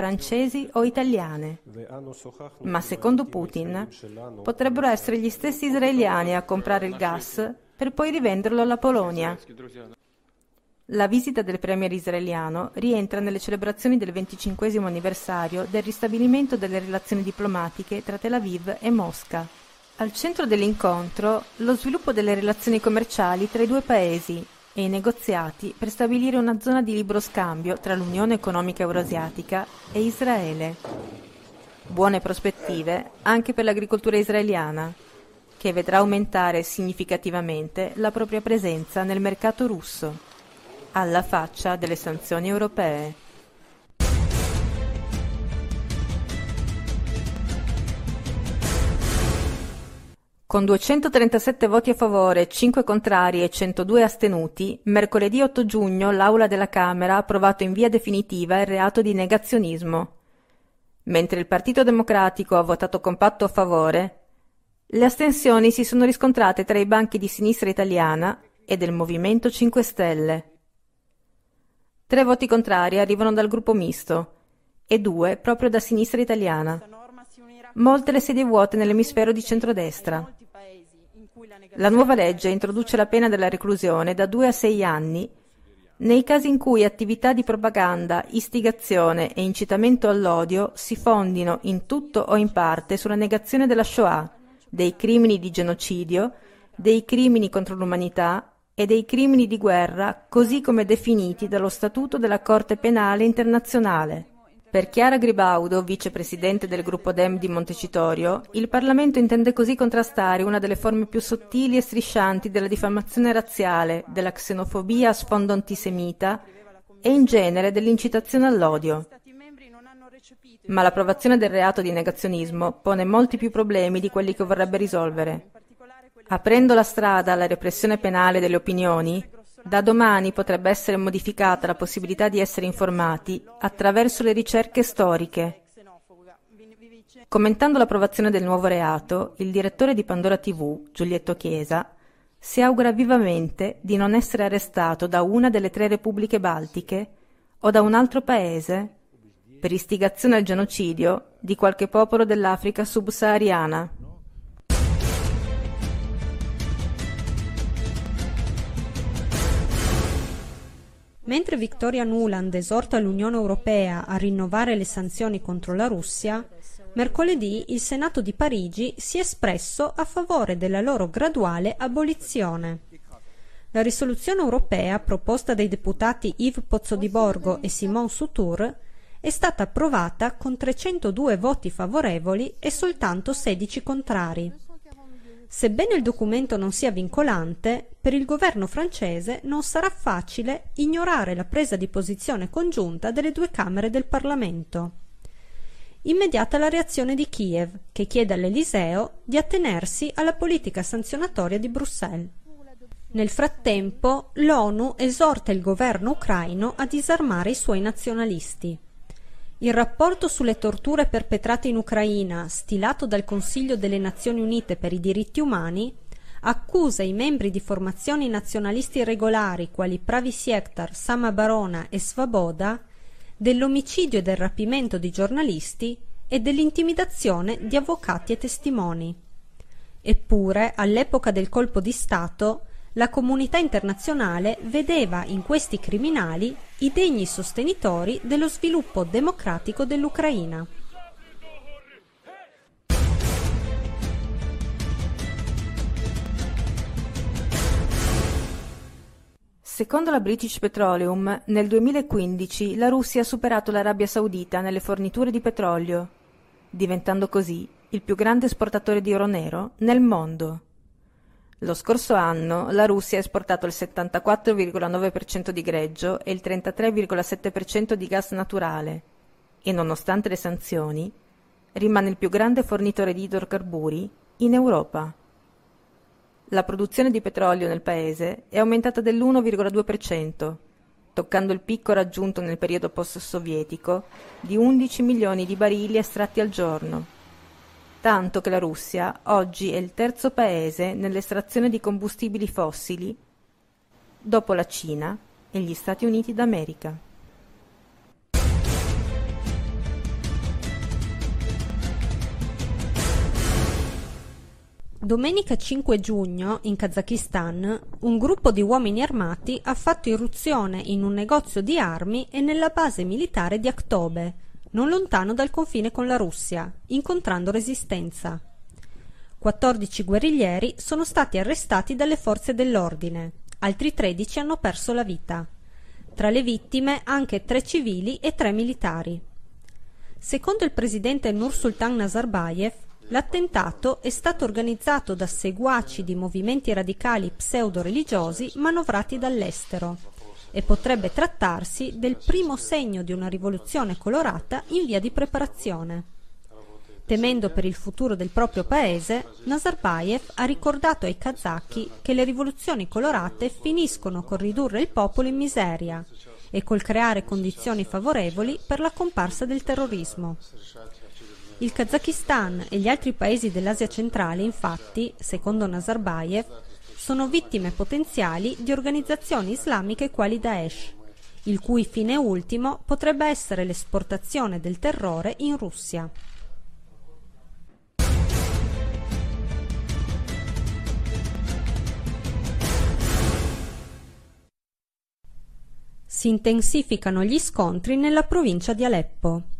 francesi o italiane. Ma secondo Putin potrebbero essere gli stessi israeliani a comprare il gas per poi rivenderlo alla Polonia. La visita del premier israeliano rientra nelle celebrazioni del 25 anniversario del ristabilimento delle relazioni diplomatiche tra Tel Aviv e Mosca. Al centro dell'incontro lo sviluppo delle relazioni commerciali tra i due paesi e i negoziati per stabilire una zona di libero scambio tra l'Unione economica eurasiatica e Israele. Buone prospettive anche per l'agricoltura israeliana, che vedrà aumentare significativamente la propria presenza nel mercato russo alla faccia delle sanzioni europee. Con 237 voti a favore, 5 contrari e 102 astenuti, mercoledì 8 giugno l'Aula della Camera ha approvato in via definitiva il reato di negazionismo. Mentre il Partito Democratico ha votato compatto a favore, le astensioni si sono riscontrate tra i banchi di sinistra italiana e del Movimento 5 Stelle. Tre voti contrari arrivano dal gruppo misto e due proprio da sinistra italiana. Molte le sedie vuote nell'emisfero di centrodestra. La nuova legge introduce la pena della reclusione da due a sei anni nei casi in cui attività di propaganda, istigazione e incitamento all'odio si fondino in tutto o in parte sulla negazione della Shoah, dei crimini di genocidio, dei crimini contro l'umanità e dei crimini di guerra così come definiti dallo Statuto della Corte Penale Internazionale. Per Chiara Gribaudo, vicepresidente del gruppo Dem di Montecitorio, il Parlamento intende così contrastare una delle forme più sottili e striscianti della diffamazione razziale, della xenofobia a sfondo antisemita e in genere dell'incitazione all'odio. Ma l'approvazione del reato di negazionismo pone molti più problemi di quelli che vorrebbe risolvere. Aprendo la strada alla repressione penale delle opinioni, da domani potrebbe essere modificata la possibilità di essere informati attraverso le ricerche storiche. Commentando l'approvazione del nuovo reato, il direttore di Pandora TV, Giulietto Chiesa, si augura vivamente di non essere arrestato da una delle tre repubbliche baltiche o da un altro paese per istigazione al genocidio di qualche popolo dell'Africa subsahariana. Mentre Victoria Nuland esorta l'Unione Europea a rinnovare le sanzioni contro la Russia, mercoledì il Senato di Parigi si è espresso a favore della loro graduale abolizione. La risoluzione europea proposta dai deputati Yves Pozzodiborgo e Simon Soutour è stata approvata con 302 voti favorevoli e soltanto 16 contrari. Sebbene il documento non sia vincolante, per il governo francese non sarà facile ignorare la presa di posizione congiunta delle due Camere del Parlamento. Immediata la reazione di Kiev, che chiede all'Eliseo di attenersi alla politica sanzionatoria di Bruxelles. Nel frattempo, l'ONU esorta il governo ucraino a disarmare i suoi nazionalisti. Il rapporto sulle torture perpetrate in Ucraina, stilato dal Consiglio delle Nazioni Unite per i diritti umani, accusa i membri di formazioni nazionalisti irregolari quali Pravi Siektar, Sama Barona e Svaboda dell'omicidio e del rapimento di giornalisti e dell'intimidazione di avvocati e testimoni. Eppure, all'epoca del colpo di Stato, la comunità internazionale vedeva in questi criminali i degni sostenitori dello sviluppo democratico dell'Ucraina. Secondo la British Petroleum, nel 2015 la Russia ha superato l'Arabia Saudita nelle forniture di petrolio, diventando così il più grande esportatore di oro nero nel mondo. Lo scorso anno la Russia ha esportato il 74,9% di greggio e il 33,7% di gas naturale e, nonostante le sanzioni, rimane il più grande fornitore di idrocarburi in Europa. La produzione di petrolio nel paese è aumentata dell'1,2%, toccando il picco raggiunto nel periodo post-sovietico di 11 milioni di barili estratti al giorno tanto che la Russia oggi è il terzo paese nell'estrazione di combustibili fossili dopo la Cina e gli Stati Uniti d'America. Domenica 5 giugno, in Kazakistan, un gruppo di uomini armati ha fatto irruzione in un negozio di armi e nella base militare di Aktobe, non lontano dal confine con la Russia, incontrando resistenza. 14 guerriglieri sono stati arrestati dalle forze dell'ordine, altri 13 hanno perso la vita. Tra le vittime anche tre civili e tre militari. Secondo il presidente Nursultan Nazarbayev, L'attentato è stato organizzato da seguaci di movimenti radicali pseudo-religiosi manovrati dall'estero e potrebbe trattarsi del primo segno di una rivoluzione colorata in via di preparazione. Temendo per il futuro del proprio paese, Nazarbayev ha ricordato ai kazaki che le rivoluzioni colorate finiscono col ridurre il popolo in miseria e col creare condizioni favorevoli per la comparsa del terrorismo. Il Kazakistan e gli altri paesi dell'Asia centrale, infatti, secondo Nazarbayev, sono vittime potenziali di organizzazioni islamiche quali Daesh, il cui fine ultimo potrebbe essere l'esportazione del terrore in Russia. Si intensificano gli scontri nella provincia di Aleppo.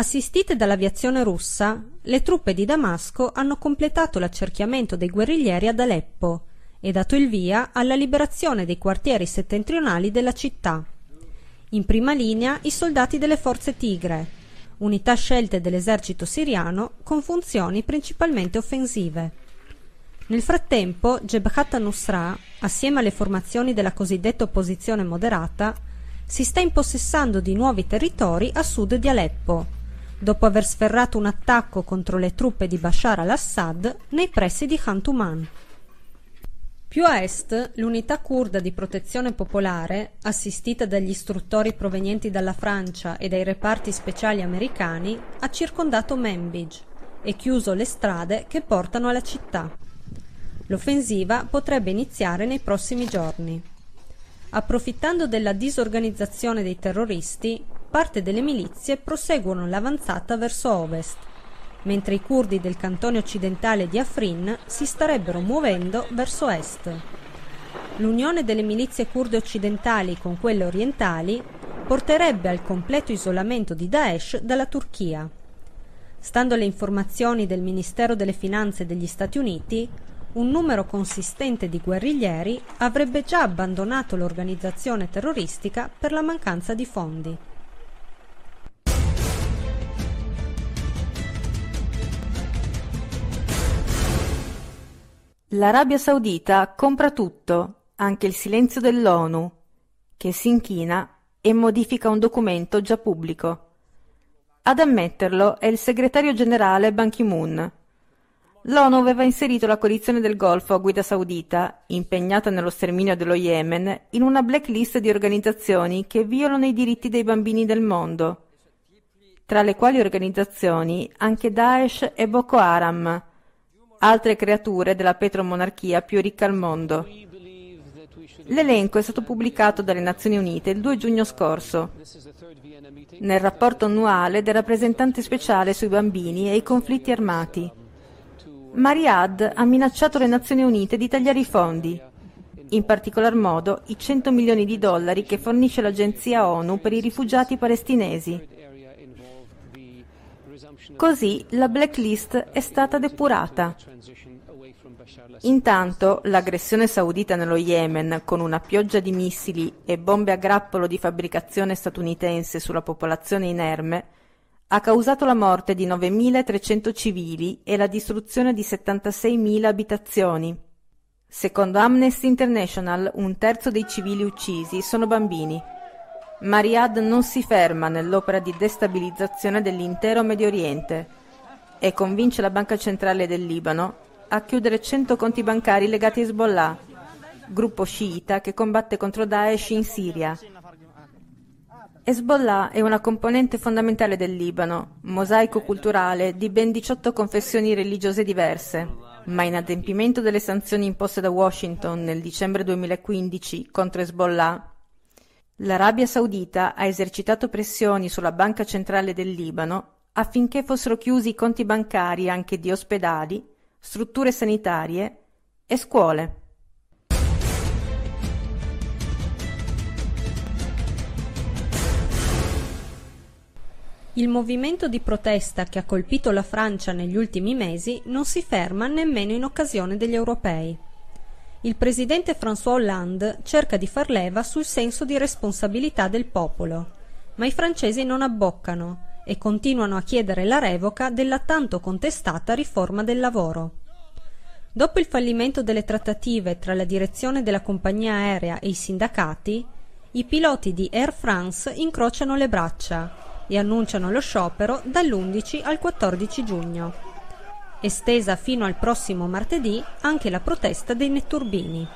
Assistite dall'aviazione russa, le truppe di Damasco hanno completato l'accerchiamento dei guerriglieri ad Aleppo e dato il via alla liberazione dei quartieri settentrionali della città. In prima linea i soldati delle forze Tigre, unità scelte dell'esercito siriano con funzioni principalmente offensive. Nel frattempo, Jebhat al-Nusra, assieme alle formazioni della cosiddetta opposizione moderata, si sta impossessando di nuovi territori a sud di Aleppo, dopo aver sferrato un attacco contro le truppe di Bashar al-Assad nei pressi di Khan Tuman. Più a est, l'unità kurda di protezione popolare, assistita dagli istruttori provenienti dalla Francia e dai reparti speciali americani, ha circondato Manbij e chiuso le strade che portano alla città. L'offensiva potrebbe iniziare nei prossimi giorni. Approfittando della disorganizzazione dei terroristi, parte delle milizie proseguono l'avanzata verso ovest, mentre i curdi del cantone occidentale di Afrin si starebbero muovendo verso est. L'unione delle milizie kurde occidentali con quelle orientali porterebbe al completo isolamento di Daesh dalla Turchia. Stando alle informazioni del Ministero delle Finanze degli Stati Uniti, un numero consistente di guerriglieri avrebbe già abbandonato l'organizzazione terroristica per la mancanza di fondi. L'Arabia Saudita compra tutto, anche il silenzio dell'ONU, che si inchina e modifica un documento già pubblico. Ad ammetterlo è il segretario generale Ban Ki-moon. L'ONU aveva inserito la coalizione del Golfo a guida saudita, impegnata nello sterminio dello Yemen, in una blacklist di organizzazioni che violano i diritti dei bambini del mondo, tra le quali organizzazioni anche Daesh e Boko Haram, altre creature della petromonarchia più ricca al mondo. L'elenco è stato pubblicato dalle Nazioni Unite il 2 giugno scorso, nel rapporto annuale del rappresentante speciale sui bambini e i conflitti armati. Mariad ha minacciato le Nazioni Unite di tagliare i fondi, in particolar modo i 100 milioni di dollari che fornisce l'agenzia ONU per i rifugiati palestinesi. Così la blacklist è stata depurata. Intanto l'aggressione saudita nello Yemen, con una pioggia di missili e bombe a grappolo di fabbricazione statunitense sulla popolazione inerme, ha causato la morte di 9.300 civili e la distruzione di 76.000 abitazioni. Secondo Amnesty International, un terzo dei civili uccisi sono bambini. Mariad non si ferma nell'opera di destabilizzazione dell'intero Medio Oriente e convince la Banca Centrale del Libano a chiudere 100 conti bancari legati a Hezbollah, gruppo sciita che combatte contro Daesh in Siria. Hezbollah è una componente fondamentale del Libano, mosaico culturale di ben 18 confessioni religiose diverse, ma in adempimento delle sanzioni imposte da Washington nel dicembre 2015 contro Hezbollah, L'Arabia Saudita ha esercitato pressioni sulla Banca centrale del Libano affinché fossero chiusi i conti bancari anche di ospedali, strutture sanitarie e scuole. Il movimento di protesta che ha colpito la Francia negli ultimi mesi non si ferma nemmeno in occasione degli europei. Il presidente François Hollande cerca di far leva sul senso di responsabilità del popolo, ma i francesi non abboccano e continuano a chiedere la revoca della tanto contestata riforma del lavoro. Dopo il fallimento delle trattative tra la direzione della compagnia aerea e i sindacati, i piloti di Air France incrociano le braccia e annunciano lo sciopero dall'11 al 14 giugno. Estesa fino al prossimo martedì anche la protesta dei netturbini.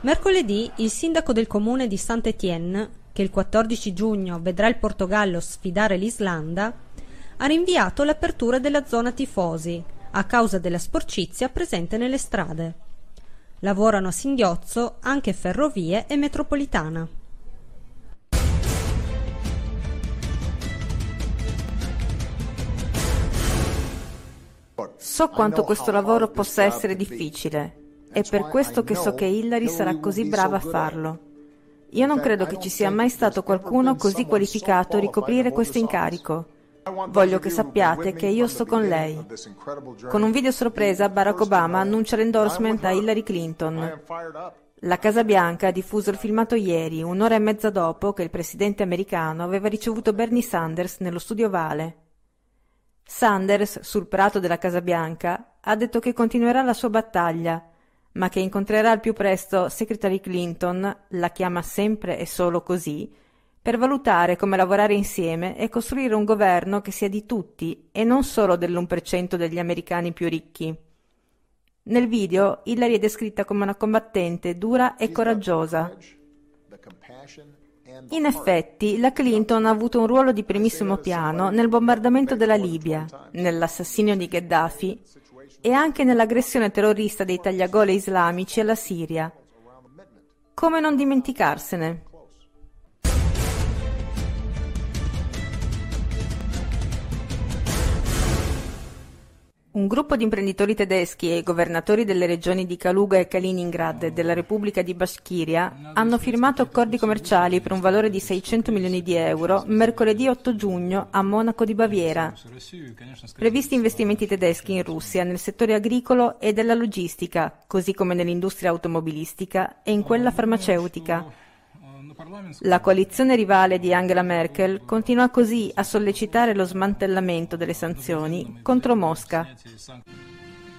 Mercoledì il sindaco del comune di Saint-Étienne, che il 14 giugno vedrà il Portogallo sfidare l'Islanda, ha rinviato l'apertura della zona tifosi a causa della sporcizia presente nelle strade. Lavorano a singhiozzo anche ferrovie e metropolitana. So quanto questo lavoro possa essere difficile. È per questo che so che Hillary sarà così brava a farlo. Io non credo che ci sia mai stato qualcuno così qualificato a ricoprire questo incarico. Voglio che sappiate che io sto con lei. Con un video sorpresa Barack Obama annuncia l'endorsement a Hillary Clinton. La Casa Bianca ha diffuso il filmato ieri, un'ora e mezza dopo che il presidente americano aveva ricevuto Bernie Sanders nello studio Vale. Sanders, sul prato della Casa Bianca, ha detto che continuerà la sua battaglia, ma che incontrerà al più presto Secretary Clinton, la chiama sempre e solo così, per valutare come lavorare insieme e costruire un governo che sia di tutti e non solo dell'1% degli americani più ricchi. Nel video Hillary è descritta come una combattente dura e coraggiosa. In effetti, la Clinton ha avuto un ruolo di primissimo piano nel bombardamento della Libia, nell'assassinio di Gheddafi e anche nell'aggressione terrorista dei tagliagole islamici alla Siria. Come non dimenticarsene? Un gruppo di imprenditori tedeschi e governatori delle regioni di Kaluga e Kaliningrad della Repubblica di Bashkiria hanno firmato accordi commerciali per un valore di 600 milioni di euro mercoledì 8 giugno a Monaco di Baviera. Previsti investimenti tedeschi in Russia nel settore agricolo e della logistica, così come nell'industria automobilistica e in quella farmaceutica. La coalizione rivale di Angela Merkel continua così a sollecitare lo smantellamento delle sanzioni contro Mosca.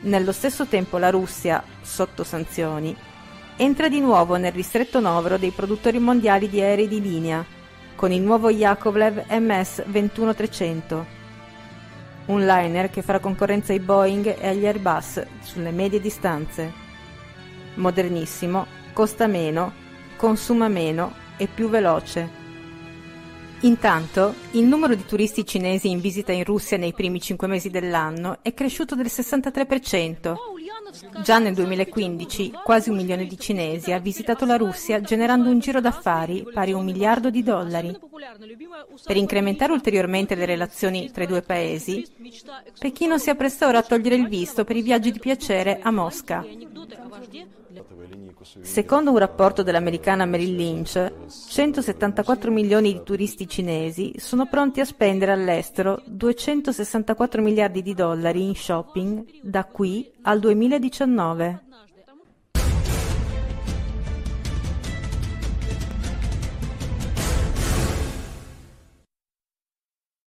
Nello stesso tempo la Russia, sotto sanzioni, entra di nuovo nel ristretto novero dei produttori mondiali di aerei di linea, con il nuovo Yakovlev MS 21300, un liner che farà concorrenza ai Boeing e agli Airbus sulle medie distanze. Modernissimo, costa meno, consuma meno e più veloce. Intanto, il numero di turisti cinesi in visita in Russia nei primi cinque mesi dell'anno è cresciuto del 63%. Già nel 2015 quasi un milione di cinesi ha visitato la Russia generando un giro d'affari pari a un miliardo di dollari. Per incrementare ulteriormente le relazioni tra i due paesi, Pechino si appresta ora a togliere il visto per i viaggi di piacere a Mosca. Secondo un rapporto dell'americana Merrill Lynch, 174 milioni di turisti cinesi sono pronti a spendere all'estero 264 miliardi di dollari in shopping da qui al 2019.